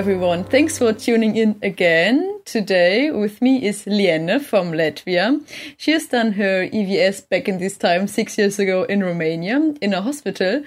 everyone. Thanks for tuning in again. Today with me is Liene from Latvia. She has done her EVS back in this time six years ago in Romania in a hospital.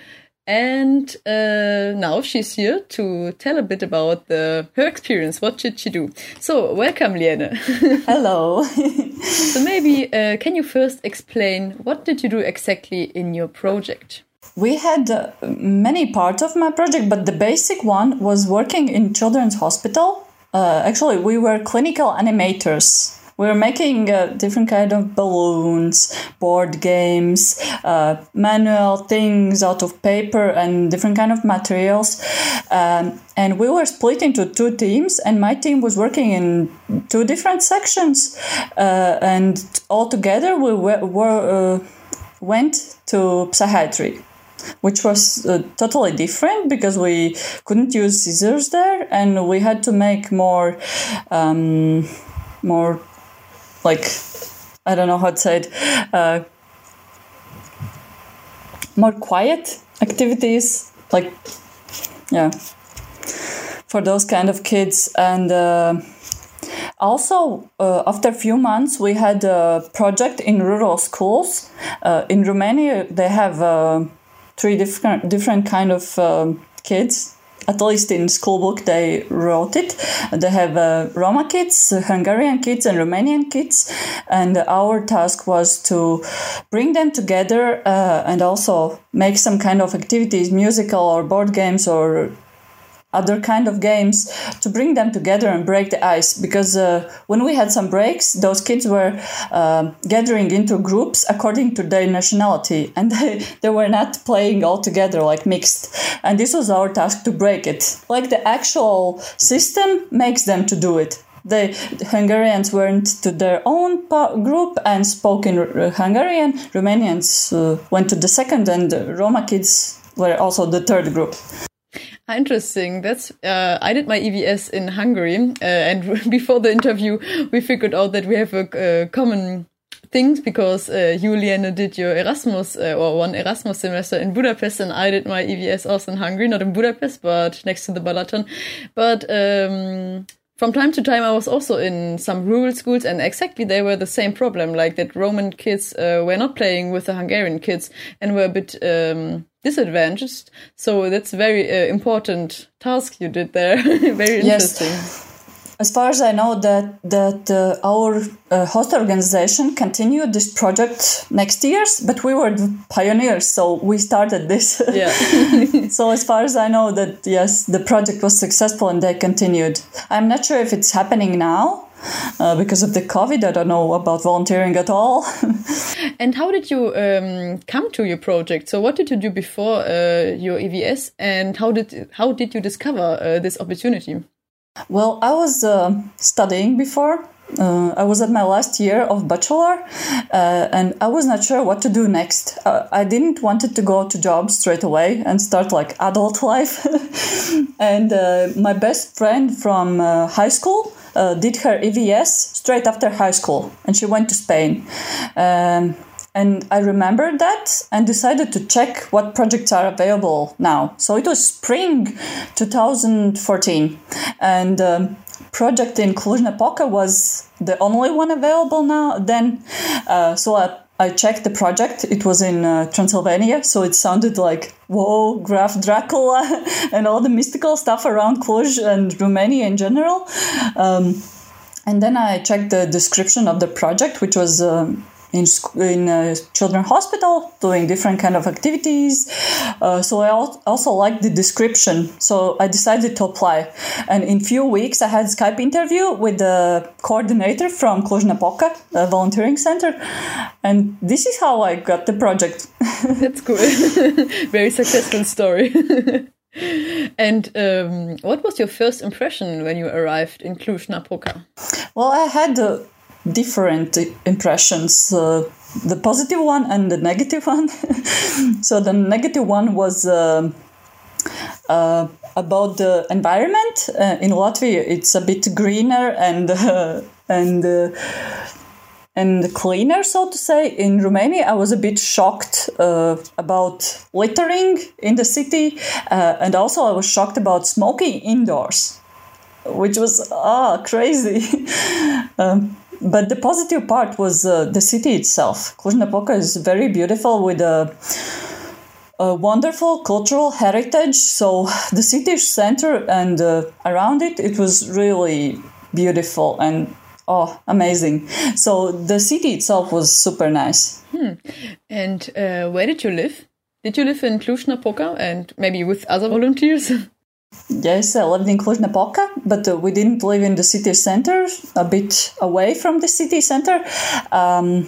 And uh, now she's here to tell a bit about the, her experience. What did she do? So, welcome, Liene. Hello. so, maybe uh, can you first explain what did you do exactly in your project? We had uh, many parts of my project, but the basic one was working in children's hospital. Uh, actually, we were clinical animators. We were making uh, different kind of balloons board games uh, manual things out of paper and different kind of materials. Um, and we were split into two teams and my team was working in two different sections. Uh, and all together we were, were uh, went to psychiatry which was uh, totally different because we couldn't use scissors there and we had to make more um, more like I don't know how to say it, uh, more quiet activities, like yeah, for those kind of kids. And uh, also, uh, after a few months, we had a project in rural schools. Uh, in Romania, they have uh, three different different kind of um, kids. At least in school book they wrote it. They have uh, roma kids hungarian kids and romanian kids. And our task was to bring them together uh, and also make some kind of activities musical or board games or other kind of games to bring them together and break the ice. Because uh, when we had some breaks those kids were uh, gathering into groups according to their nationality. And they, they were not playing all together like mixed. And this was our task to break it. Like the actual system makes them to do it. The Hungarians went to their own group and spoke in Hungarian. Romanians uh, went to the second, and Roma kids were also the third group. Interesting. That's uh, I did my EVS in Hungary, uh, and before the interview, we figured out that we have a, a common things because uh, Juliana did your Erasmus uh, or one Erasmus semester in Budapest, and I did my EVS also in Hungary, not in Budapest, but next to the Balaton. But um, from time to time, I was also in some rural schools, and exactly they were the same problem, like that Roman kids uh, were not playing with the Hungarian kids and were a bit. Um, disadvantaged. So that's a very uh, important task you did there. very interesting. Yes. As far as I know, that that uh, our uh, host organization continued this project next years, but we were the pioneers, so we started this. Yeah. so as far as I know, that yes, the project was successful and they continued. I'm not sure if it's happening now, uh, because of the COVID. I don't know about volunteering at all. and how did you um, come to your project? So, what did you do before uh, your EVS, and how did how did you discover uh, this opportunity? Well, I was uh, studying before. Uh, I was at my last year of bachelor, uh, and I was not sure what to do next. I didn't wanted to go to job straight away and start like adult life. and my best friend from high school uh, did her EVS straight after high school, and she went to Spain. Um, and I remembered that and decided to check what projects are available now. So it was spring 2014, and um, project in Cluj-Napoca was the only one available now. Then, uh, so I I checked the project. It was in uh, Transylvania, so it sounded like whoa, Graf Dracula, and all the mystical stuff around Cluj and Romania in general. Um, and then I checked the description of the project, which was um, in in a children's hospital doing different kind of activities. Uh, so I also like the description. So I decided to apply, and in few weeks I had a Skype interview with the coordinator from Cluj-Napoca volunteering center, and this is how I got the project. That's cool. Very successful story. and um, what was your first impression when you arrived in Cluj-Napoca? Well, I had uh, different impressions uh, the positive one and the negative one so the negative one was uh, uh, about the environment uh, in latvia it's a bit greener and uh, and uh, and cleaner, so to say. In Romania, I was a bit shocked about littering in the city, and also I was shocked about smoking indoors which was ah crazy. um, but the positive part was uh, the city itself. Cluj-Napoca is very beautiful with a, a, wonderful cultural heritage. So the city center and uh, around it, it was really beautiful and oh amazing. So the city itself was super nice. Hmm. And uh, where did you live? Did you live in Cluj-Napoca and maybe with other volunteers? Yes, I lived in Cluj-Napoca, but uh, we didn't live in the city center, a bit away from the city center. Um,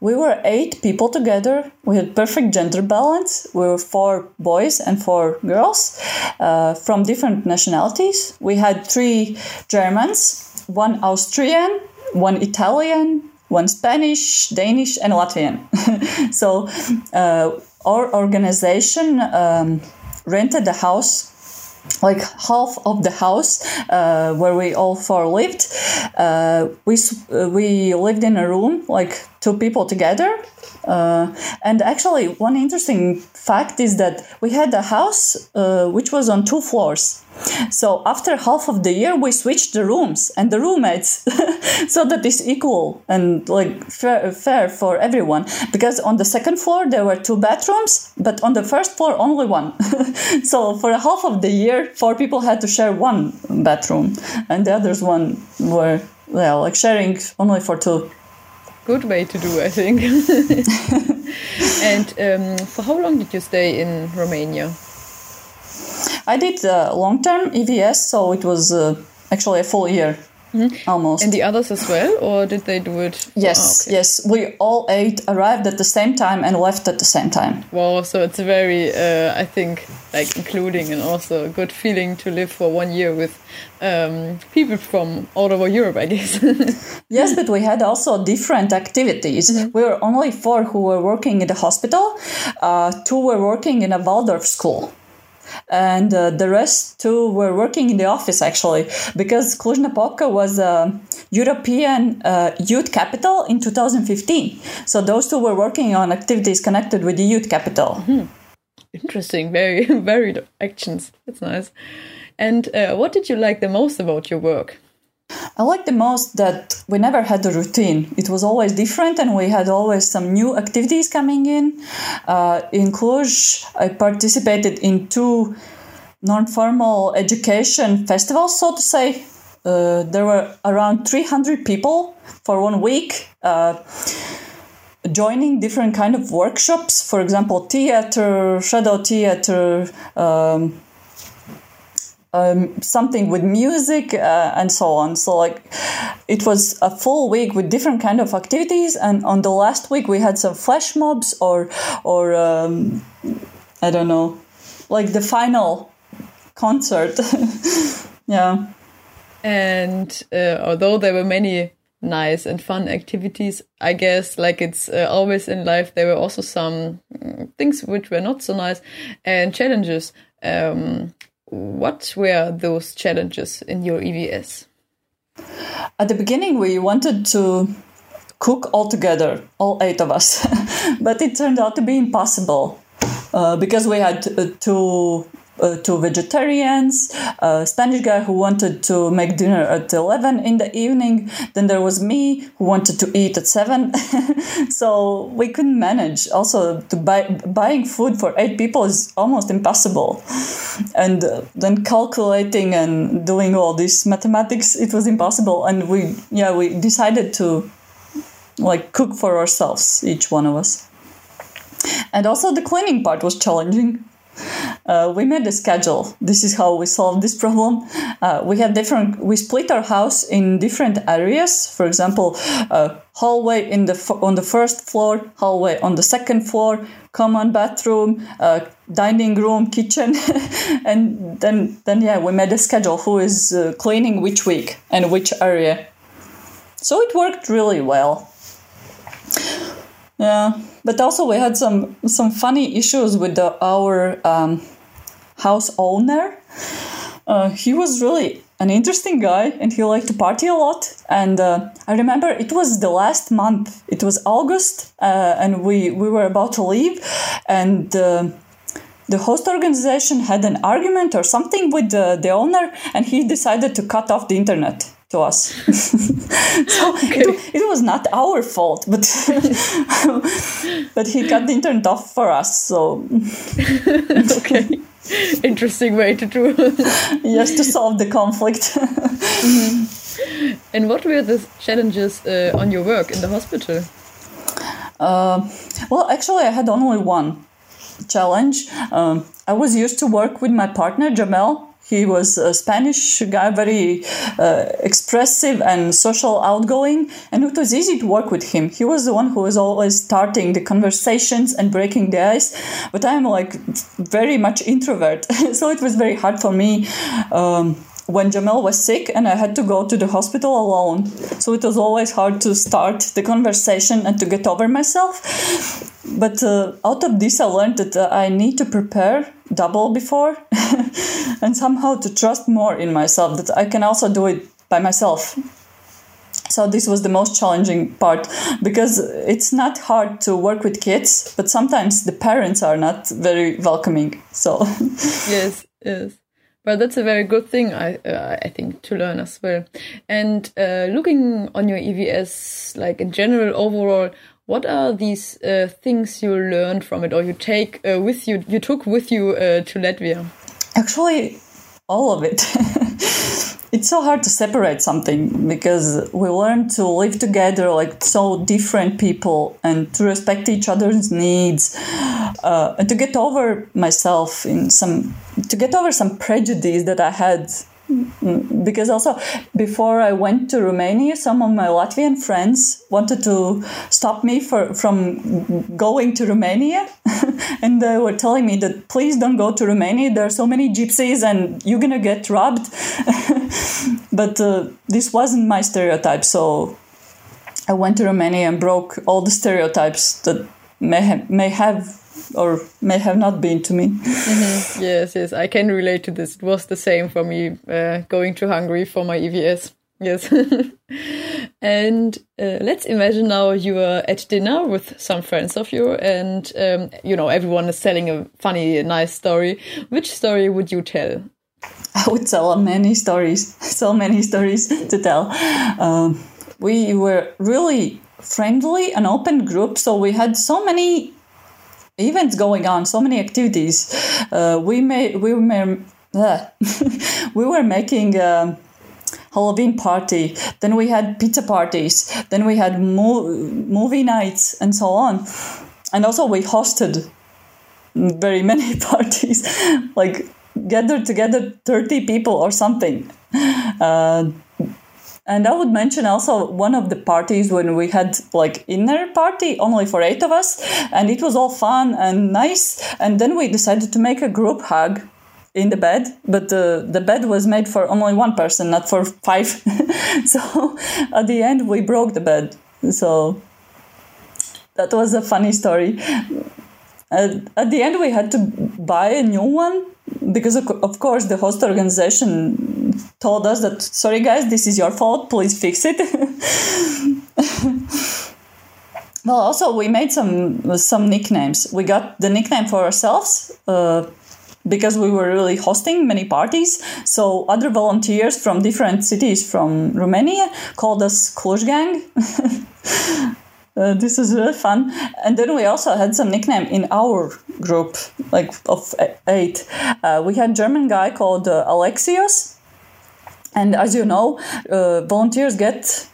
we were eight people together. We had perfect gender balance. We were four boys and four girls uh, from different nationalities. We had three Germans, one Austrian, one Italian, one Spanish, Danish, and Latvian. so uh, our organization um, rented a house like half of the house uh, where we all four lived. Uh, we uh, we lived in a room like two people together. Uh, and actually, one interesting fact is that we had a house uh, which was on two floors. So after half of the year, we switched the rooms and the roommates, so that is equal and like fair, fair for everyone. Because on the second floor there were two bathrooms, but on the first floor only one. so for a half of the year, four people had to share one bathroom, and the others one were well like sharing only for two. Good way to do, I think. and um, for how long did you stay in Romania? I did uh, long term EVS, so it was uh, actually a full year. Mm-hmm. Almost. And the others as well, or did they do it? Yes, oh, okay. yes. We all eight arrived at the same time and left at the same time. Wow, so it's very, uh, I think, like including and also a good feeling to live for one year with um, people from all over Europe, I guess. yes, but we had also different activities. Mm-hmm. We were only four who were working in the hospital, uh, two were working in a Waldorf school and uh, the rest two were working in the office actually because Cluj-Napoca was a European uh, youth capital in 2015. So those two were working on activities connected with the youth capital. Mm-hmm. Interesting, very varied actions. That's nice. And uh, what did you like the most about your work? I like the most that we never had a routine. It was always different, and we had always some new activities coming in. Uh, in Cluj, I participated in two non-formal education festivals, so to say. Uh, there were around 300 people for one week. Uh, joining different kind of workshops for example theater shadow theater um, um, something with music uh, and so on. So like it was a full week with different kind of activities, and on the last week we had some flash mobs or or um, I don't know, like the final concert. yeah. And uh, although there were many nice and fun activities, I guess like it's uh, always in life, there were also some mm, things which were not so nice and challenges. Um, what were those challenges in your EVS? At the beginning, we wanted to cook all together, all eight of us, but it turned out to be impossible uh, because we had uh, two uh, two vegetarians, a Spanish guy who wanted to make dinner at 11 in the evening. Then there was me who wanted to eat at 7. so we couldn't manage. Also, to buy, buying food for eight people is almost impossible. And uh, then calculating and doing all this mathematics, it was impossible. And we, yeah, we decided to like cook for ourselves, each one of us. And also the cleaning part was challenging uh, we made a schedule. This is how we solved this problem. Uh, we had different. We split our house in different areas. For example, uh, hallway in the on the first floor, hallway on the second floor, common bathroom, uh, dining room, kitchen, and then then yeah, we made a schedule. Who is uh, cleaning which week and which area? So it worked really well. Yeah, but also we had some some funny issues with the, our um, house owner. Uh, he was really an interesting guy and he liked to party a lot. And uh, I remember it was the last month, it was August, uh, and we, we were about to leave. And uh, the host organization had an argument or something with the, the owner, and he decided to cut off the internet to us. so okay. it, it, was not our fault, but but he cut the internet off for us. So okay, interesting way to do. yes, to solve the conflict. Mm-hmm. And what were the challenges uh, on your work in the hospital? Uh, well, actually, I had only one challenge. Um, I was used to work with my partner Jamel he was a Spanish guy, very uh, expressive and social, outgoing, and it was easy to work with him. He was the one who was always starting the conversations and breaking the ice. But I'm like very much introvert, so it was very hard for me. Um, when Jamel was sick and I had to go to the hospital alone. So it was always hard to start the conversation and to get over myself. But uh, out of this, I learned that uh, I need to prepare double before and somehow to trust more in myself that I can also do it by myself. So this was the most challenging part because it's not hard to work with kids, but sometimes the parents are not very welcoming. So yes, yes. well that's a very good thing, I uh, I think, to learn as well. And uh, looking on your EVS, like in general, overall, what are these uh, things you learned from it, or you take uh, with you, you took with you uh, to Latvia? Actually, all of it. it's so hard to separate something because we learn to live together like so different people and to respect each other's needs uh, and to get over myself in some to get over some prejudice that i had because also before I went to Romania, some of my Latvian friends wanted to stop me for, from going to Romania, and they were telling me that please don't go to Romania. There are so many gypsies, and you're gonna get robbed. but uh, this wasn't my stereotype, so I went to Romania and broke all the stereotypes that may have, may have or may have not been to me. Mm-hmm. Yes, yes, I can relate to this. It was the same for me uh, going to Hungary for my EVS. Yes. and uh, let's imagine now you are at dinner with some friends of you, and um, you know everyone is telling a funny, nice story. Which story would you tell? I would tell many stories, so many stories to tell. Um, we were really friendly and open group, so we had so many events going on, so many activities. Uh, we made we were uh, we were making. a Halloween party, then we had pizza parties, then we had mo- movie nights, and so on. And also, we hosted very many parties, like gathered together 30 people or something. Uh, and I would mention also one of the parties when we had like inner party only for eight of us, and it was all fun and nice. And then we decided to make a group hug in the bed, but the, the bed was made for only one person, not for five. so at the end, we broke the bed. So that was a funny story. At, the end, we had to buy a new one because of, of course the host organization told us that sorry guys this is your fault. Please fix it. Well also we made some some nicknames. We got the nickname for ourselves uh, because we were really hosting many parties. So other volunteers from different cities from romania called us cluj gang. Uh, this is really fun. And then we also had some nickname in our group, like of eight. Uh, we had a German guy called uh, Alexios, and as you know, uh, volunteers get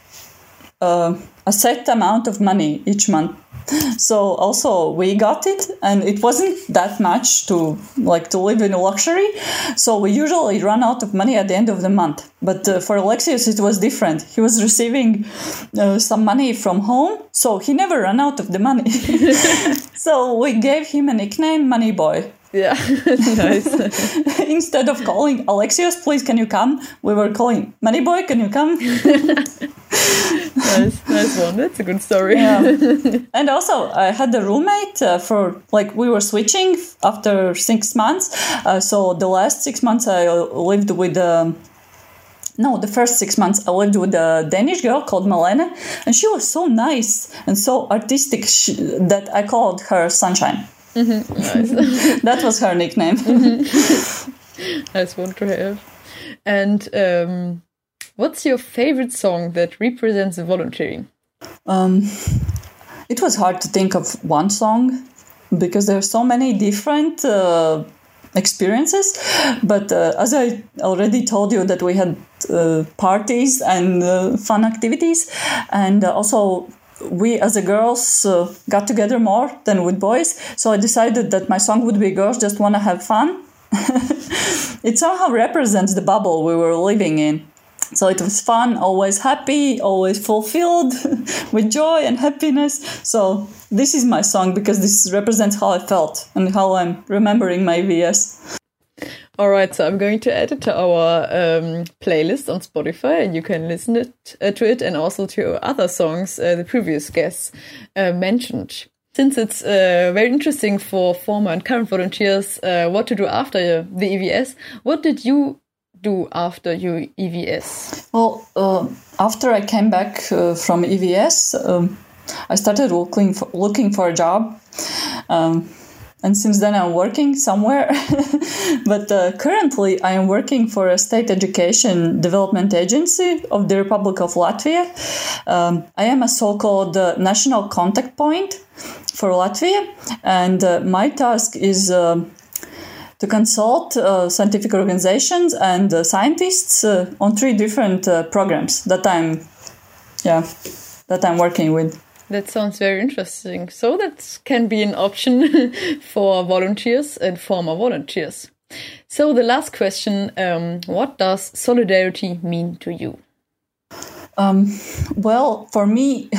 uh, a set amount of money each month. So also we got it and it wasn't that much to like to live in luxury. So we usually run out of money at the end of the month. But uh, for alexius it was different. He was receiving uh, some money from home so he never ran out of the money. So we gave him a nickname money boy yeah, nice. Instead of calling Alexios, please can you come? We were calling Money Boy, can you come? nice, nice one. That's a good story. Yeah. And also, I had a roommate uh, for like we were switching after six months. Uh, so the last six months I lived with. Um, no, the first six months I lived with a Danish girl called Malena, and she was so nice and so artistic she, that I called her Sunshine. Mm-hmm. Nice. that was her nickname. nice one to have. And um, what's your favorite song that represents volunteering? Um, it was hard to think of one song because there are so many different uh, experiences. But uh, as I already told you, that we had uh, parties and uh, fun activities, and also we as a girls uh, got together more than with boys. So I decided that my song would be "Girls Just Wanna Have Fun." it somehow represents the bubble we were living in. So it was fun, always happy, always fulfilled with joy and happiness. So this is my song because this represents how I felt and how I'm remembering my VS. All right, so I'm going to add it to our um, playlist on Spotify, and you can listen it, uh, to it and also to other songs uh, the previous guests uh, mentioned. Since it's uh, very interesting for former and current volunteers uh, what to do after the EVS, what did you do after your EVS? Well, uh, after I came back from EVS, um, I started looking for, looking for a job. Um, and since then I'm working somewhere. but uh, currently I am working for a state education development agency of the Republic of Latvia. Um, I am a so-called uh, national contact point for Latvia, and uh, my task is. Um, to consult uh, scientific organizations and uh, scientists uh, on three different programs that I'm, yeah, that I'm working with. That sounds very interesting. So that can be an option for volunteers and former volunteers. So the last question: um, What does solidarity mean to you? Um, well, for me,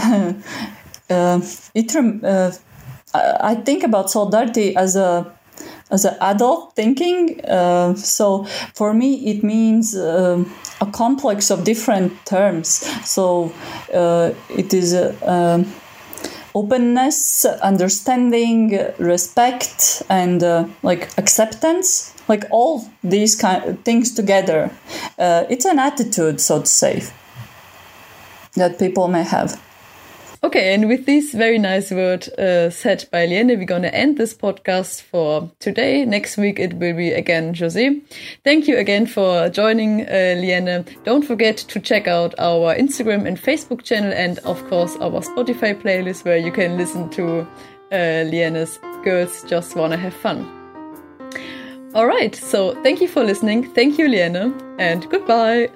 uh, it. Uh, I think about solidarity as a as an adult thinking. Uh, so for me, it means uh, a complex of different terms. So uh, it is um, openness, understanding, respect, and uh, like acceptance, like all these kind of things together. Uh, it's an attitude, so to say, that people may have. Okay, and with this very nice word uh, said by Liene, we're going to end this podcast for today. Next week it will be again Jose. Thank you again for joining, uh, Liene. Don't forget to check out our Instagram and Facebook channel, and of course our Spotify playlist where you can listen to uh, Liene's Girls Just Wanna Have Fun. All right, so thank you for listening. Thank you, Liene, and goodbye.